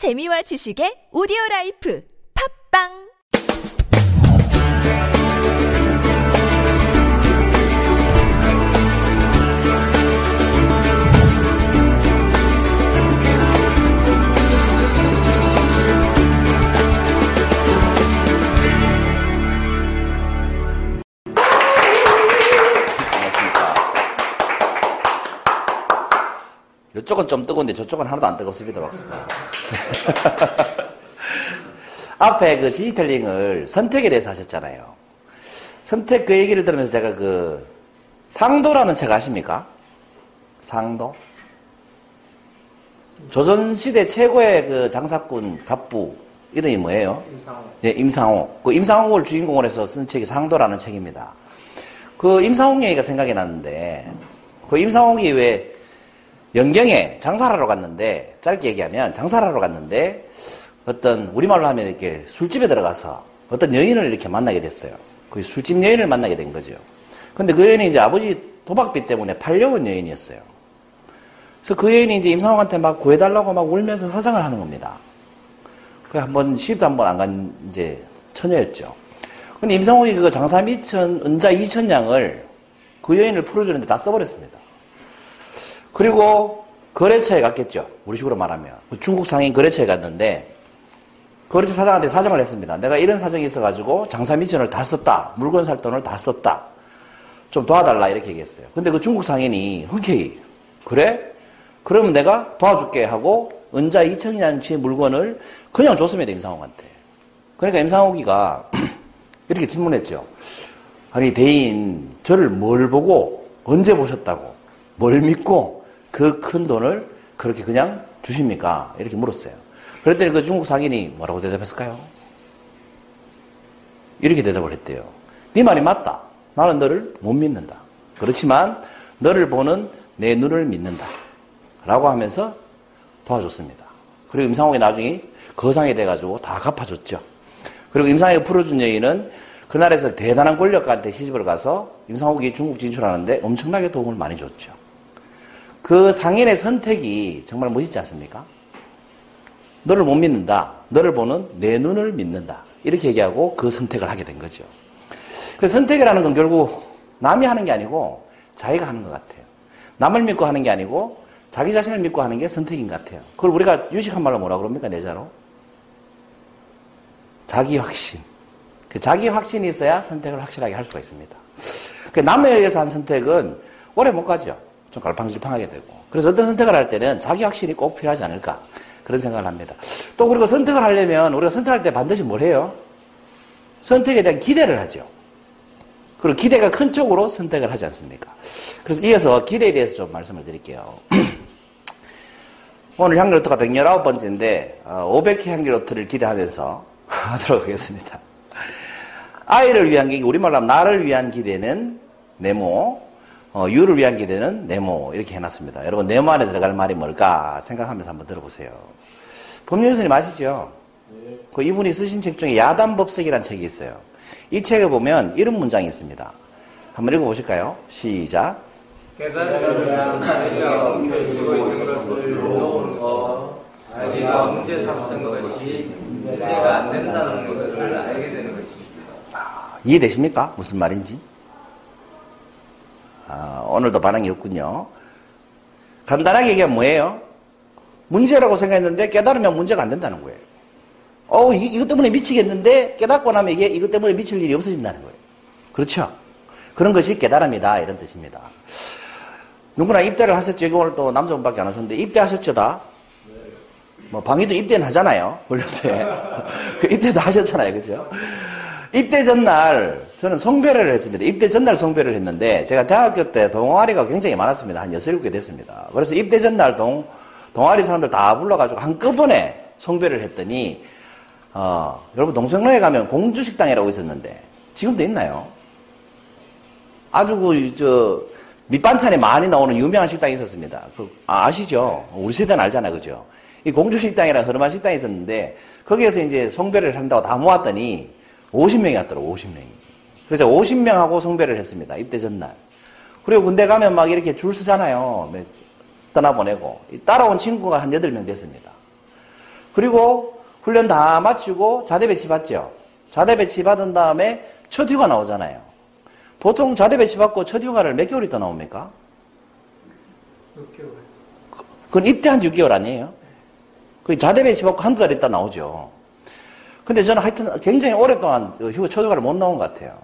재미와 지식의 오디오 라이프. 팝빵 이쪽은 좀 뜨거운데 저쪽은 하나도 안 뜨겁습니다. 박수가. 앞에 그 디지털링을 선택에 대해서 하셨잖아요. 선택 그 얘기를 들으면서 제가 그 상도라는 책 아십니까? 상도? 조선시대 최고의 그 장사꾼 갑부 이름이 뭐예요? 임상호. 네, 임상호. 그 임상호를 주인공으로 해서 쓴 책이 상도라는 책입니다. 그 임상홍 얘기가 생각이 났는데 그 임상홍이 왜 연경에 장사를 하러 갔는데 짧게 얘기하면 장사를 하러 갔는데 어떤 우리말로 하면 이렇게 술집에 들어가서 어떤 여인을 이렇게 만나게 됐어요. 그 술집 여인을 만나게 된 거죠. 근데 그 여인이 이제 아버지 도박비 때문에 팔려온 여인이었어요. 그래서 그 여인이 이제 임상홍한테 막 구해달라고 막 울면서 사정을 하는 겁니다. 그 한번 시집도 한 번 안 간 이제 처녀였죠. 근데 임상홍이 그 장사 미천, 은자 2천 양을 그 여인을 풀어주는데 다 써버렸습니다. 그리고 거래처에 갔겠죠. 우리 식으로 말하면. 그 중국 상인 거래처에 갔는데 거래처 사장한테 사정을 했습니다. 내가 이런 사정이 있어가지고 장사 미천을 다 썼다. 물건 살 돈을 다 썼다. 좀 도와달라 이렇게 얘기했어요. 근데 그 중국 상인이 흔쾌히 그래? 그러면 내가 도와줄게 하고 은자 2천 양치의 물건을 그냥 줬습니다. 임상홍한테. 그러니까 임상홍이가 이렇게 질문했죠. 아니 대인 저를 뭘 보고 언제 보셨다고 뭘 믿고 그 큰 돈을 그렇게 그냥 주십니까? 이렇게 물었어요. 그랬더니 그 중국 상인이 뭐라고 대답했을까요? 이렇게 대답을 했대요. 네 말이 맞다. 나는 너를 못 믿는다. 그렇지만 너를 보는 내 눈을 믿는다. 라고 하면서 도와줬습니다. 그리고 임상홍이 나중에 거상이 돼가지고 다 갚아줬죠. 그리고 임상홍이 풀어준 여인은 그날에서 대단한 권력가한테 시집을 가서 임상옥이 중국 진출하는데 엄청나게 도움을 많이 줬죠. 그 상인의 선택이 정말 멋있지 않습니까? 너를 못 믿는다. 너를 보는 내 눈을 믿는다. 이렇게 얘기하고 그 선택을 하게 된 거죠. 그 선택이라는 건 결국 남이 하는 게 아니고 자기가 하는 것 같아요. 남을 믿고 하는 게 아니고 자기 자신을 믿고 하는 게 선택인 것 같아요. 그걸 우리가 유식한 말로 뭐라 그럽니까? 내자로? 자기 확신. 그 자기 확신이 있어야 선택을 확실하게 할 수가 있습니다. 그 남에 의해서 한 선택은 오래 못 가죠. 좀 갈팡질팡하게 되고. 그래서 어떤 선택을 할 때는 자기 확신이 꼭 필요하지 않을까. 그런 생각을 합니다. 또 그리고 선택을 하려면 우리가 선택할 때 반드시 뭘 해요? 선택에 대한 기대를 하죠. 그리고 기대가 큰 쪽으로 선택을 하지 않습니까? 그래서 이어서 기대에 대해서 좀 말씀을 드릴게요. 오늘 향기로트가 119번째인데 500회 향기로트를 기대하면서 하도록 하겠습니다. 아이를 위한 기대, 우리말로 하면 나를 위한 기대는 네모, 어, 유를 위한 기대는 네모 이렇게 해놨습니다. 여러분 네모 안에 들어갈 말이 뭘까 생각하면서 한번 들어보세요. 법률 선생님 아시죠? 네. 그 이분이 쓰신 책 중에 야단법석이라는 책이 있어요. 이 책에 보면 이런 문장이 있습니다. 한번 읽어보실까요? 시작. 것입니다. 이해되십니까? 무슨 말인지? 아, 오늘도 반응이 없군요. 간단하게 얘기하면 뭐예요? 문제라고 생각했는데 깨달으면 문제가 안 된다는 거예요. 어, 이, 이것 때문에 미치겠는데 깨닫고 나면 이게 이것 때문에 미칠 일이 없어진다는 거예요. 그렇죠? 그런 것이 깨달음이다. 이런 뜻입니다. 누구나 입대를 하셨죠? 이거 오늘 또 남자분밖에 안 하셨는데 입대하셨죠, 다? 뭐 방위도 입대는 하잖아요. 원료소에. 그 입대도 하셨잖아요. 그죠? 입대 전날 저는 성별을 했습니다. 입대 전날 성별을 했는데 제가 대학교 때 동아리가 굉장히 많았습니다. 한 6, 7개 됐습니다. 그래서 입대 전날 동, 동아리 사람들 다 불러가지고 한꺼번에 성별을 했더니 어, 여러분 동성로에 가면 공주식당이라고 있었는데 지금도 있나요? 아주 그, 저, 밑반찬이 많이 나오는 유명한 식당이 있었습니다. 그, 아, 시죠 우리 세대는 알잖아요. 그죠? 이 공주식당이랑 흐름한 식당이 있었는데 거기에서 이제 성별을 한다고 다 모았더니 50명이 왔더라고, 50명이. 그래서 50명하고 성별을 했습니다. 입대 전날. 그리고 군대 가면 막 이렇게 줄 서잖아요. 떠나보내고. 따라온 친구가 한 8명 됐습니다. 그리고 훈련 다 마치고 자대 배치 받죠. 자대 배치 받은 다음에 첫 휴가 나오잖아요. 보통 자대 배치 받고 첫 휴가를 몇 개월 있다 나옵니까? 6개월. 그건 입대한 6개월 아니에요? 그 자대 배치 받고 한두 달 있다 나오죠. 근데 저는 하여튼 굉장히 오랫동안 그 휴가 첫 휴가를 못 나온 것 같아요.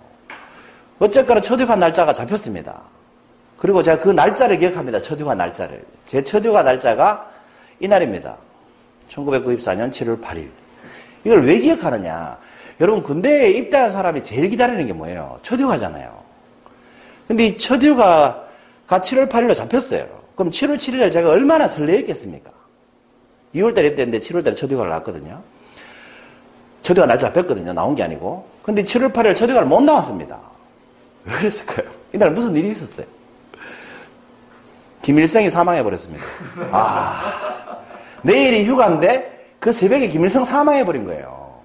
어쨌거나 첫 휴가 날짜가 잡혔습니다. 그리고 제가 그 날짜를 기억합니다. 첫 휴가 날짜를. 제첫 휴가 날짜가 이날입니다. 1994년 7월 8일. 이걸 왜 기억하느냐? 여러분 군대에 입대한 사람이 제일 기다리는 게 뭐예요? 첫 휴가잖아요. 근데 이첫 휴가가 7월 8일로 잡혔어요. 그럼 7월 7일에 제가 얼마나 설레했겠습니까? 2월달에 입대했는데 7월달에 첫 휴가를 나왔거든요. 첫 휴가 날짜 잡혔거든요. 나온 게 아니고. 근데 7월 8일 첫 휴가를 못 나왔습니다. 왜 그랬을까요? 이날 무슨 일이 있었어요? 김일성이 사망해버렸습니다. 아, 내일이 휴가인데 그 새벽에 김일성 사망해버린 거예요.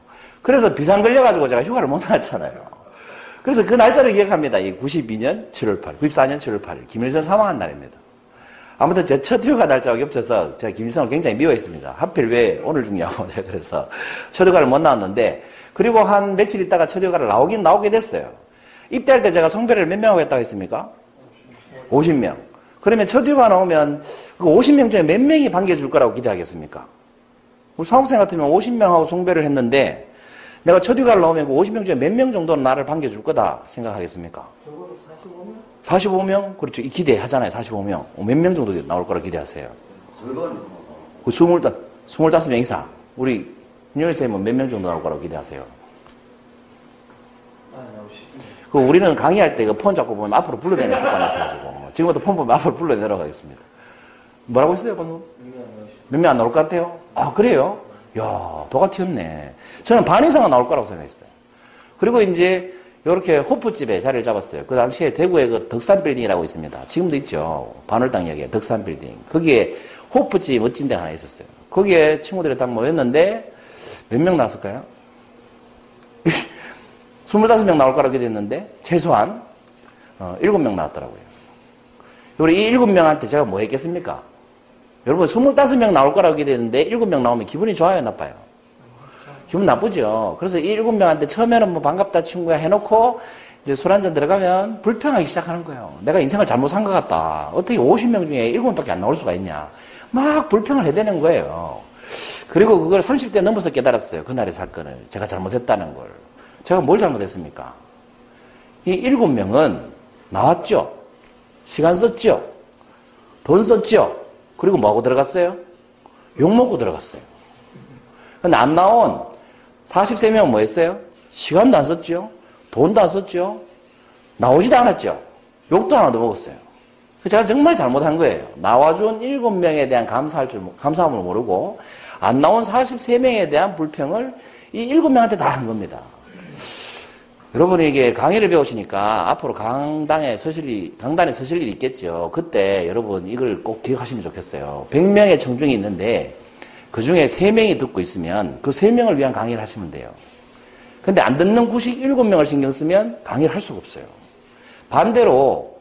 그래서 비상 걸려가지고 제가 휴가를 못 나왔잖아요. 그래서 그 날짜를 기억합니다. 이 92년 7월 8일, 94년 7월 8일. 김일성 사망한 날입니다. 아무튼 제 첫 휴가 날짜가 겹쳐서 제가 김일성을 굉장히 미워했습니다. 하필 왜 오늘 중요하고 제가 그래서 첫 휴가를 못 나왔는데 그리고 한 며칠 있다가 첫 휴가를 나오긴 나오게 됐어요. 입대할 때 제가 성별을 몇 명하고 했다고 했습니까? 50명. 그러면 첫 휴가 나오면 그 50명 중에 몇 명이 반겨줄 거라고 기대하겠습니까? 우리 사업생 같으면 50명하고 송배를 했는데 내가 첫 휴가를 나오면 그 50명 중에 몇 명 정도는 나를 반겨줄 거다 생각하겠습니까? 적어도 45명? 45명? 그렇죠. 이 기대하잖아요. 45명. 몇 명 정도 나올 거라 기대하세요? 그 25, 25명 이상. 우리 윤열 쌤은 몇 명 정도 나올 거라고 기대하세요? 그 우리는 강의할 때 그 폰 잡고 보면 앞으로 불러내는 습관이 있어가지고 지금부터 폰 보면 앞으로 불러내려가겠습니다. 뭐라고 했어요 방금? 몇명. 몇명 안 나올 것 같아요? 아 그래요? 야 도가 튀었네. 저는 반 이상은 나올 거라고 생각했어요. 그리고 이제 이렇게 호프집에 자리를 잡았어요. 그 당시에 대구에 그 덕산 빌딩이라고 있습니다. 지금도 있죠. 반월당역에 덕산 빌딩. 거기에 호프집 멋진 데 하나 있었어요. 거기에 친구들이 딱 모였는데 몇 명 나왔을까요? 25명 나올 거라고 기대했는데 최소한 어, 7명 나왔더라고요. 우리 이 7명한테 제가 뭐 했겠습니까? 여러분 25명 나올 거라고 기대했는데 7명 나오면 기분이 좋아요 나빠요? 기분 나쁘죠. 그래서 이 7명한테 처음에는 뭐 반갑다 친구야 해놓고 이제 술 한 잔 들어가면 불평하기 시작하는 거예요. 내가 인생을 잘못 산 것 같다. 어떻게 50명 중에 7명밖에 안 나올 수가 있냐. 막 불평을 해대는 거예요. 그리고 그걸 30대 넘어서 깨달았어요. 그날의 사건을. 제가 잘못했다는 걸. 제가 뭘 잘못했습니까? 이 일곱 명은 나왔죠. 시간 썼죠. 돈 썼죠. 그리고 뭐하고 들어갔어요? 욕 먹고 들어갔어요. 근데 안 나온 43명은 뭐 했어요? 시간도 안 썼죠. 돈도 안 썼죠. 나오지도 않았죠. 욕도 하나도 먹었어요. 제가 정말 잘못한 거예요. 나와준 7명에 대한 감사할 줄, 감사함을 모르고 안 나온 43명에 대한 불평을 이 7명한테 다 한 겁니다. 여러분이 이게 강의를 배우시니까 앞으로 강당에 서실 일, 강단에 서실 일이 있겠죠. 그때 여러분 이걸 꼭 기억하시면 좋겠어요. 100명의 청중이 있는데 그 중에 3명이 듣고 있으면 그 3명을 위한 강의를 하시면 돼요. 근데 안 듣는 97명을 신경 쓰면 강의를 할 수가 없어요. 반대로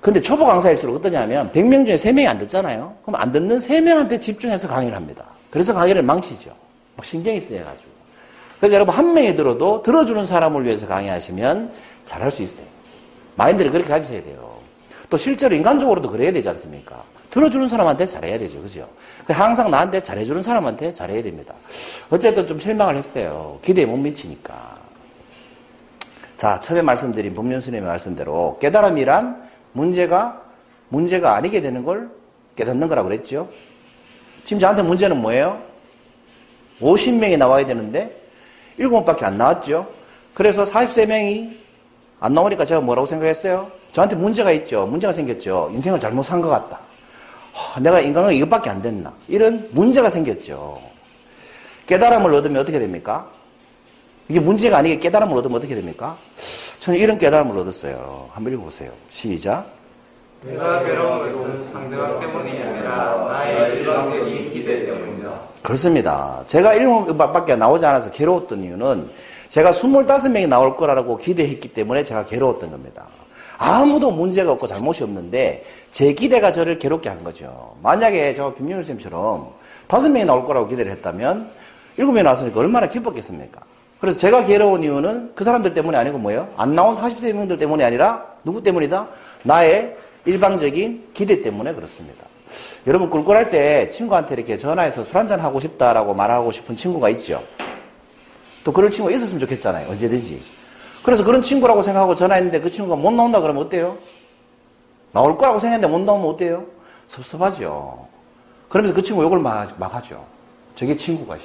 근데 초보 강사일수록 어떠냐면 100명 중에 3명이 안 듣잖아요. 그럼 안 듣는 3명한테 집중해서 강의를 합니다. 그래서 강의를 망치죠. 막 신경이 쓰여가지고. 그래서 여러분 한 명이 들어도 들어주는 사람을 위해서 강의하시면 잘할 수 있어요. 마인드를 그렇게 가지셔야 돼요. 또 실제로 인간적으로도 그래야 되지 않습니까? 들어주는 사람한테 잘해야 되죠. 그죠? 항상 나한테 잘해주는 사람한테 잘해야 됩니다. 어쨌든 좀 실망을 했어요. 기대에 못 미치니까. 자, 처음에 말씀드린 법륜스님의 말씀대로 깨달음이란 문제가 문제가 아니게 되는 걸 깨닫는 거라고 그랬죠. 지금 저한테 문제는 뭐예요? 50명이 나와야 되는데 7명밖에 안 나왔죠. 그래서 43명이 안 나오니까 제가 뭐라고 생각했어요? 저한테 문제가 있죠. 문제가 생겼죠. 인생을 잘못 산 것 같다. 허, 내가 인간은 이것밖에 안 됐나. 이런 문제가 생겼죠. 깨달음을 얻으면 어떻게 됩니까? 이게 문제가 아니게 깨달음을 얻으면 어떻게 됩니까? 저는 이런 깨달음을 얻었어요. 한번 읽어보세요. 시작. 내가 괴로운 것은 상대방 때문이 아니라 나의 일방적인 기대 때문이다. 그렇습니다. 제가 1번밖에 나오지 않아서 괴로웠던 이유는 제가 25명이 나올 거라고 기대했기 때문에 제가 괴로웠던 겁니다. 아무도 문제가 없고 잘못이 없는데 제 기대가 저를 괴롭게 한 거죠. 만약에 저 김영일 쌤처럼 다섯 명이 나올 거라고 기대를 했다면 일곱 명이 나왔으니까 얼마나 기뻤겠습니까? 그래서 제가 괴로운 이유는 그 사람들 때문이 아니고 뭐예요? 안 나온 40세 명들 때문이 아니라 누구 때문이다? 나의 일방적인 기대 때문에 그렇습니다. 여러분 꿀꿀할 때 친구한테 이렇게 전화해서 술 한잔 하고 싶다라고 말하고 싶은 친구가 있죠. 또 그럴 친구가 있었으면 좋겠잖아요. 언제든지. 그래서 그런 친구라고 생각하고 전화했는데 그 친구가 못 나온다 그러면 어때요? 나올 거라고 생각했는데 못 나오면 어때요? 섭섭하죠. 그러면서 그 친구 욕을 막, 막 하죠. 저게 친구가, 씨.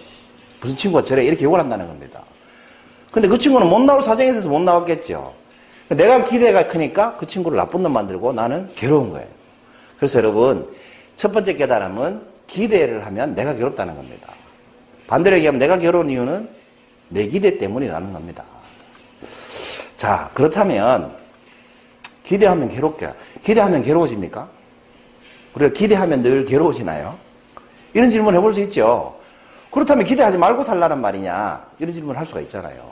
무슨 친구가 저래 이렇게 욕을 한다는 겁니다. 근데 그 친구는 못 나올 사정이 있어서 못 나왔겠죠. 내가 기대가 크니까 그 친구를 나쁜 놈 만들고 나는 괴로운 거예요. 그래서 여러분, 첫 번째 깨달음은 기대를 하면 내가 괴롭다는 겁니다. 반대로 얘기하면 내가 괴로운 이유는 내 기대 때문이라는 겁니다. 자, 그렇다면 기대하면 괴롭게. 기대하면 괴로워집니까? 우리가 기대하면 늘 괴로워지나요? 이런 질문 해볼 수 있죠. 그렇다면 기대하지 말고 살라는 말이냐? 이런 질문을 할 수가 있잖아요.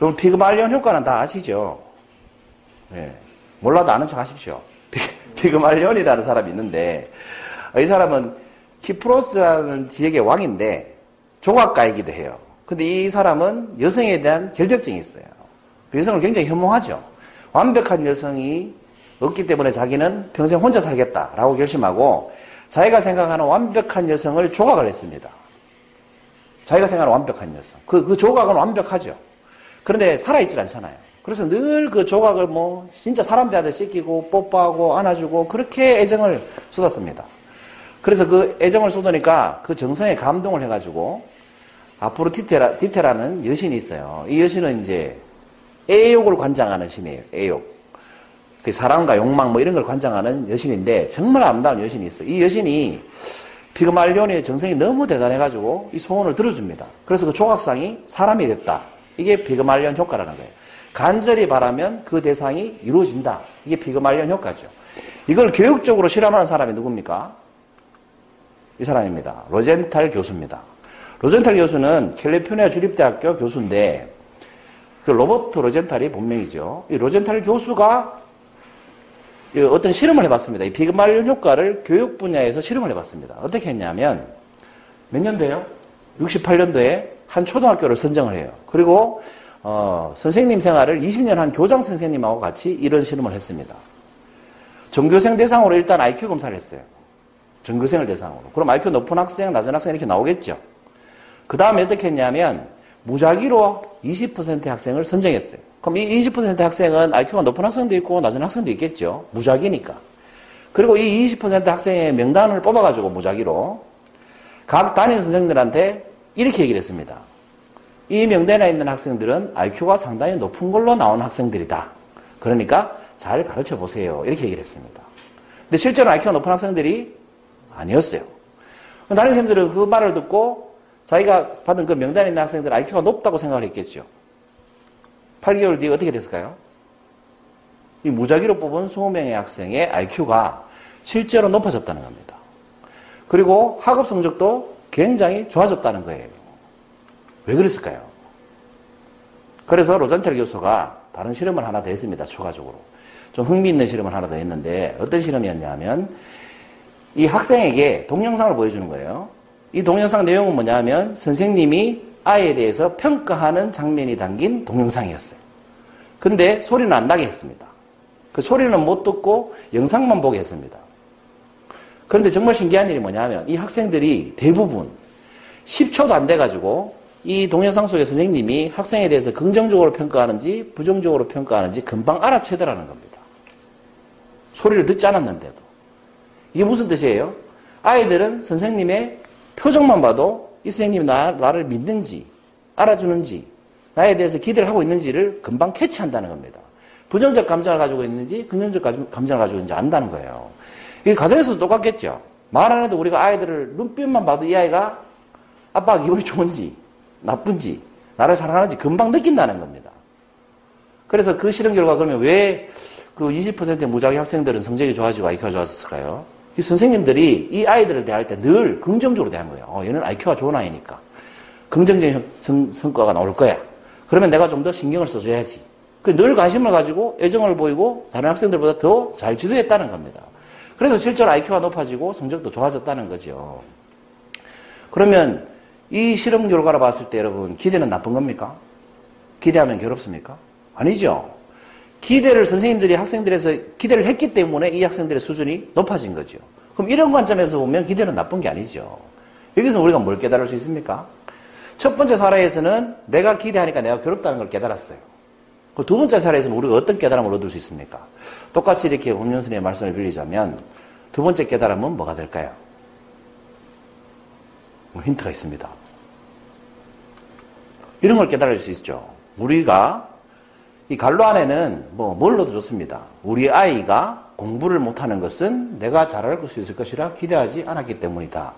여러분, 피그말리온 효과는 다 아시죠? 네. 몰라도 아는 척 하십시오. 피그말리온이라는 사람이 있는데, 이 사람은 키프로스라는 지역의 왕인데, 조각가이기도 해요. 근데 이 사람은 여성에 대한 결벽증이 있어요. 그 여성을 굉장히 혐오하죠. 완벽한 여성이 없기 때문에 자기는 평생 혼자 살겠다라고 결심하고 자기가 생각하는 완벽한 여성을 조각을 했습니다. 자기가 생각하는 완벽한 여성. 그, 그 조각은 완벽하죠. 그런데 살아있질 않잖아요. 그래서 늘 그 조각을 뭐 진짜 사람 대하듯 씻기고 뽀뽀하고 안아주고 그렇게 애정을 쏟았습니다. 그래서 그 애정을 쏟으니까 그 정성에 감동을 해가지고 아프로디테라, 디테라는 여신이 있어요. 이 여신은 이제 애욕을 관장하는 신이에요. 애욕. 그 사랑과 욕망 뭐 이런 걸 관장하는 여신인데 정말 아름다운 여신이 있어요. 이 여신이 피그말리온의 정성이 너무 대단해가지고 이 소원을 들어줍니다. 그래서 그 조각상이 사람이 됐다. 이게 피그말리온 효과라는 거예요. 간절히 바라면 그 대상이 이루어진다. 이게 피그말리온 효과죠. 이걸 교육적으로 실험하는 사람이 누굽니까? 이 사람입니다. 로젠탈 교수입니다. 로젠탈 교수는 캘리포니아 주립대학교 교수인데 그 로버트 로젠탈이 본명이죠. 이 로젠탈 교수가 어떤 실험을 해봤습니다. 이 피그말리온 효과를 교육 분야에서 실험을 해봤습니다. 어떻게 했냐면 몇 년도에요? 68년도에 한 초등학교를 선정을 해요. 그리고 어, 선생님 생활을 20년 한 교장 선생님하고 같이 이런 실험을 했습니다. 전교생 대상으로 일단 IQ 검사를 했어요. 전교생을 대상으로. 그럼 IQ 높은 학생, 낮은 학생 이렇게 나오겠죠. 그 다음에 어떻게 했냐면 무작위로 20%의 학생을 선정했어요. 그럼 이 20% 학생은 IQ가 높은 학생도 있고 낮은 학생도 있겠죠. 무작위니까. 그리고 이 20% 학생의 명단을 뽑아가지고 무작위로 각 담임 선생들한테 이렇게 얘기를 했습니다. 이 명단에 있는 학생들은 IQ가 상당히 높은 걸로 나온 학생들이다. 그러니까 잘 가르쳐 보세요. 이렇게 얘기를 했습니다. 근데 실제로 IQ가 높은 학생들이 아니었어요. 담임 선생들은 그 말을 듣고 자기가 받은 그 명단에 있는 학생들 IQ가 높다고 생각을 했겠죠. 8개월 뒤에 어떻게 됐을까요? 이 무작위로 뽑은 20명의 학생의 IQ가 실제로 높아졌다는 겁니다. 그리고 학업 성적도 굉장히 좋아졌다는 거예요. 왜 그랬을까요? 그래서 로잔텔 교수가 다른 실험을 하나 더 했습니다. 추가적으로. 좀 흥미있는 실험을 하나 더 했는데 어떤 실험이었냐면 이 학생에게 동영상을 보여주는 거예요. 이 동영상 내용은 뭐냐면 선생님이 아이에 대해서 평가하는 장면이 담긴 동영상이었어요. 근데 소리는 안 나게 했습니다. 그 소리는 못 듣고 영상만 보게 했습니다. 그런데 정말 신기한 일이 뭐냐면 이 학생들이 대부분 10초도 안 돼가지고 이 동영상 속의 선생님이 학생에 대해서 긍정적으로 평가하는지 부정적으로 평가하는지 금방 알아채더라는 겁니다. 소리를 듣지 않았는데도. 이게 무슨 뜻이에요? 아이들은 선생님의 표정만 봐도 이 선생님이 나, 나를 믿는지, 알아주는지, 나에 대해서 기대를 하고 있는지를 금방 캐치한다는 겁니다. 부정적 감정을 가지고 있는지, 긍정적 감정을 가지고 있는지 안다는 거예요. 이 가정에서도 똑같겠죠. 말 안 해도 우리가 아이들을 눈빛만 봐도 이 아이가 아빠가 기분이 좋은지, 나쁜지, 나를 사랑하는지 금방 느낀다는 겁니다. 그래서 그 실험 결과 그러면 왜 그 20%의 무작위 학생들은 성적이 좋아지고 IQ가 좋았을까요? 이 선생님들이 이 아이들을 대할 때 늘 긍정적으로 대한 거예요. 어, 얘는 IQ가 좋은 아이니까. 긍정적인 성, 성과가 나올 거야. 그러면 내가 좀 더 신경을 써줘야지. 그늘 관심을 가지고 애정을 보이고 다른 학생들보다 더 잘 지도했다는 겁니다. 그래서 실제로 IQ가 높아지고 성적도 좋아졌다는 거죠. 그러면 이 실험 결과를 봤을 때 여러분 기대는 나쁜 겁니까? 기대하면 괴롭습니까? 아니죠. 기대를 선생님들이 학생들에서 기대를 했기 때문에 이 학생들의 수준이 높아진 거죠. 그럼 이런 관점에서 보면 기대는 나쁜 게 아니죠. 여기서 우리가 뭘 깨달을 수 있습니까? 첫 번째 사례에서는 내가 기대하니까 내가 괴롭다는 걸 깨달았어요. 그 두 번째 사례에서는 우리가 어떤 깨달음을 얻을 수 있습니까? 똑같이 이렇게 법륜스님의 말씀을 빌리자면 두 번째 깨달음은 뭐가 될까요? 뭐 힌트가 있습니다. 이런 걸 깨달을 수 있죠. 우리가 이 갈로 안에는 뭐뭘 넣어도 좋습니다. 우리 아이가 공부를 못하는 것은 내가 잘할 수 있을 것이라 기대하지 않았기 때문이다.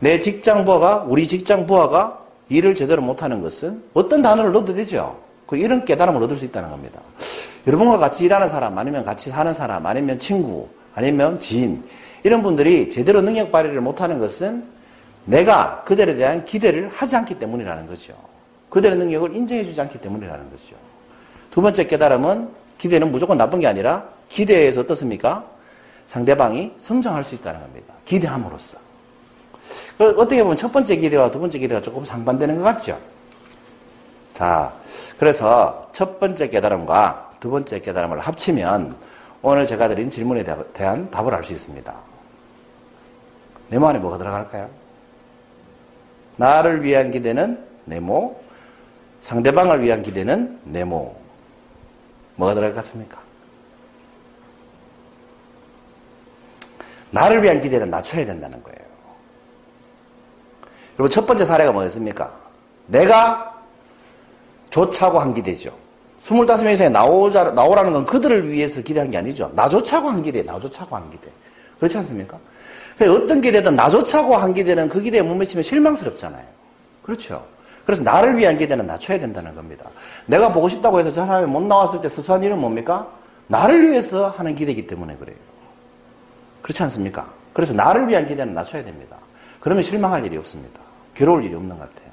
내 직장 부하가 우리 직장 부하가 일을 제대로 못하는 것은 어떤 단어를 넣어도 되죠. 그 이런 깨달음을 얻을 수 있다는 겁니다. 여러분과 같이 일하는 사람, 아니면 같이 사는 사람, 아니면 친구, 아니면 지인 이런 분들이 제대로 능력 발휘를 못하는 것은 내가 그들에 대한 기대를 하지 않기 때문이라는 거죠. 그들의 능력을 인정해주지 않기 때문이라는 거죠. 두 번째 깨달음은 기대는 무조건 나쁜 게 아니라 기대에서 어떻습니까? 상대방이 성장할 수 있다는 겁니다. 기대함으로써. 어떻게 보면 첫 번째 기대와 두 번째 기대가 조금 상반되는 것 같죠? 자, 그래서 첫 번째 깨달음과 두 번째 깨달음을 합치면 오늘 제가 드린 질문에 대한 답을 알 수 있습니다. 네모 안에 뭐가 들어갈까요? 나를 위한 기대는 네모, 상대방을 위한 기대는 네모. 뭐가 들어갈 것 같습니까? 나를 위한 기대는 낮춰야 된다는 거예요. 여러분, 첫 번째 사례가 뭐였습니까? 내가 좋자고 한 기대죠. 25명 이상에 나오자, 나오라는 건 그들을 위해서 기대한 게 아니죠. 나조차고 한 기대, 나조차고 한 기대. 그렇지 않습니까? 어떤 기대든 나조차고 한 기대는 그 기대에 못 미치면 실망스럽잖아요. 그렇죠. 그래서 나를 위한 기대는 낮춰야 된다는 겁니다. 내가 보고 싶다고 해서 저 사람이 못 나왔을 때 섭섭한 일은 뭡니까? 나를 위해서 하는 기대이기 때문에 그래요. 그렇지 않습니까? 그래서 나를 위한 기대는 낮춰야 됩니다. 그러면 실망할 일이 없습니다. 괴로울 일이 없는 것 같아요.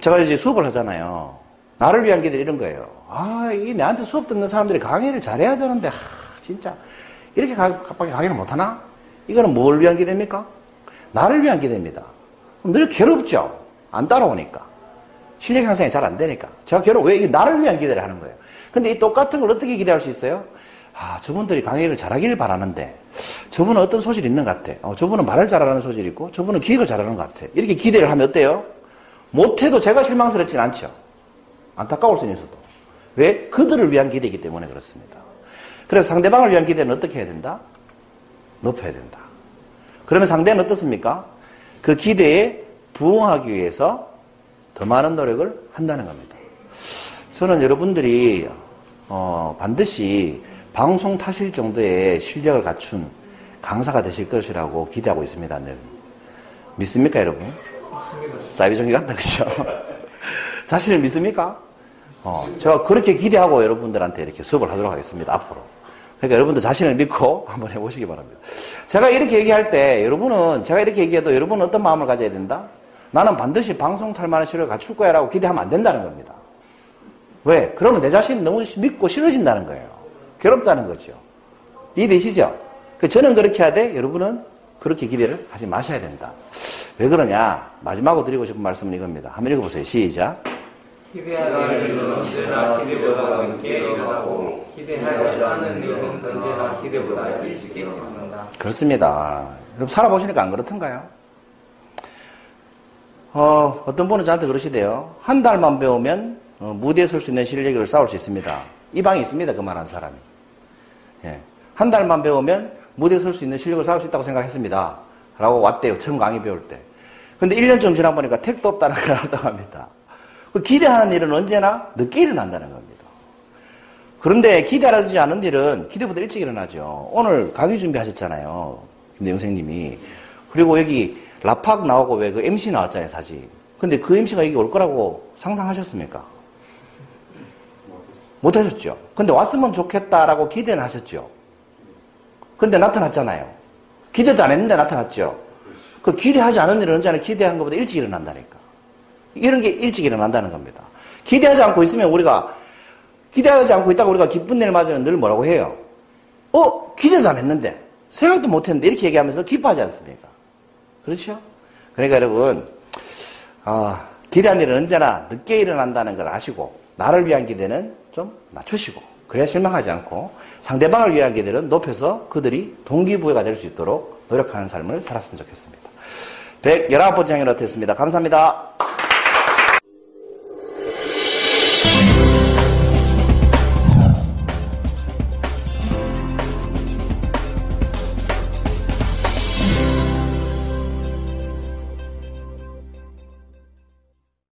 제가 이제 수업을 하잖아요. 나를 위한 기대 이런 거예요. 아, 이 내한테 수업 듣는 사람들이 강의를 잘해야 되는데, 아, 진짜 이렇게 갑자기 강의를 못하나? 이거는 뭘 위한 기대입니까? 나를 위한 기대입니다. 늘 괴롭죠. 안 따라오니까. 실력 향상이 잘 안 되니까. 제가 괴로워. 왜? 나를 위한 기대를 하는 거예요. 근데 이 똑같은 걸 어떻게 기대할 수 있어요? 아, 저분들이 강의를 잘하기를 바라는데, 저분은 어떤 소질이 있는 것 같아. 어, 저분은 말을 잘하는 소질이 있고, 저분은 기획을 잘하는 것 같아. 이렇게 기대를 하면 어때요? 못해도 제가 실망스럽진 않죠. 안타까울 수는 있어도. 왜? 그들을 위한 기대이기 때문에 그렇습니다. 그래서 상대방을 위한 기대는 어떻게 해야 된다? 높여야 된다. 그러면 상대는 어떻습니까? 그 기대에 부응하기 위해서 더 많은 노력을 한다는 겁니다. 저는 여러분들이 어, 반드시 방송 타실 정도의 실력을 갖춘 강사가 되실 것이라고 기대하고 있습니다. 늘. 믿습니까, 여러분? 사이비종이 같다, 그죠? 자신을 믿습니까? 어, 제가 그렇게 기대하고 여러분들한테 이렇게 수업을 하도록 하겠습니다, 앞으로. 그러니까 여러분들 자신을 믿고 한번 해보시기 바랍니다. 제가 이렇게 얘기할 때 여러분은 제가 이렇게 얘기해도 여러분은 어떤 마음을 가져야 된다? 나는 반드시 방송 탈만한 실력을 갖출 거야 라고 기대하면 안 된다는 겁니다. 왜? 그러면 내 자신이 너무 믿고 싫어진다는 거예요. 괴롭다는 거죠. 이해되시죠? 그 저는 그렇게 하되 여러분은 그렇게 기대를 하지 마셔야 된다. 왜 그러냐? 마지막으로 드리고 싶은 말씀은 이겁니다. 한번 읽어보세요. 시작. 기대하는 일은 언제나 기대보다 늦게 일어나고 기대하지 않은 일은 언제나 기대보다 일찍 일어난다. 그렇습니다. 여러분 살아보시니까 안 그렇던가요? 어, 어떤 분은 저한테 그러시대요. 한 달만 배우면 어, 무대에 설 수 있는 실력을 쌓을 수 있습니다. 이 방에 있습니다. 그 말한 사람이. 예. 한 달만 배우면 무대에 설 수 있는 실력을 쌓을 수 있다고 생각했습니다. 라고 왔대요. 처음 강의 배울 때. 근데 1년쯤 지나 보니까 택도 없다는 걸 알았다고 합니다. 그 기대하는 일은 언제나 늦게 일어난다는 겁니다. 그런데 기대하지 않은 일은 기대보다 일찍 일어나죠. 오늘 강의 준비하셨잖아요. 김대영 선생님이. 그리고 여기 라팍 나오고 왜 그 MC 나왔잖아요, 사진. 근데 그 MC가 여기 올 거라고 상상하셨습니까? 못 하셨죠. 근데 왔으면 좋겠다라고 기대는 하셨죠. 근데 나타났잖아요. 기대도 안 했는데 나타났죠. 그 기대하지 않은 일은 언제나 기대한 것보다 일찍 일어난다니까. 이런 게 일찍 일어난다는 겁니다. 기대하지 않고 있으면 우리가 기대하지 않고 있다가 우리가 기쁜 일을 맞으면 늘 뭐라고 해요? 어? 기대도 안 했는데 생각도 못 했는데 이렇게 얘기하면서 기뻐하지 않습니까? 그렇죠? 그러니까 여러분, 아, 기대한 일은 언제나 늦게 일어난다는 걸 아시고, 나를 위한 기대는 좀 낮추시고, 그래야 실망하지 않고, 상대방을 위한 기대는 높여서 그들이 동기부여가 될 수 있도록 노력하는 삶을 살았으면 좋겠습니다. 119번째 행위로 됐습니다. 감사합니다.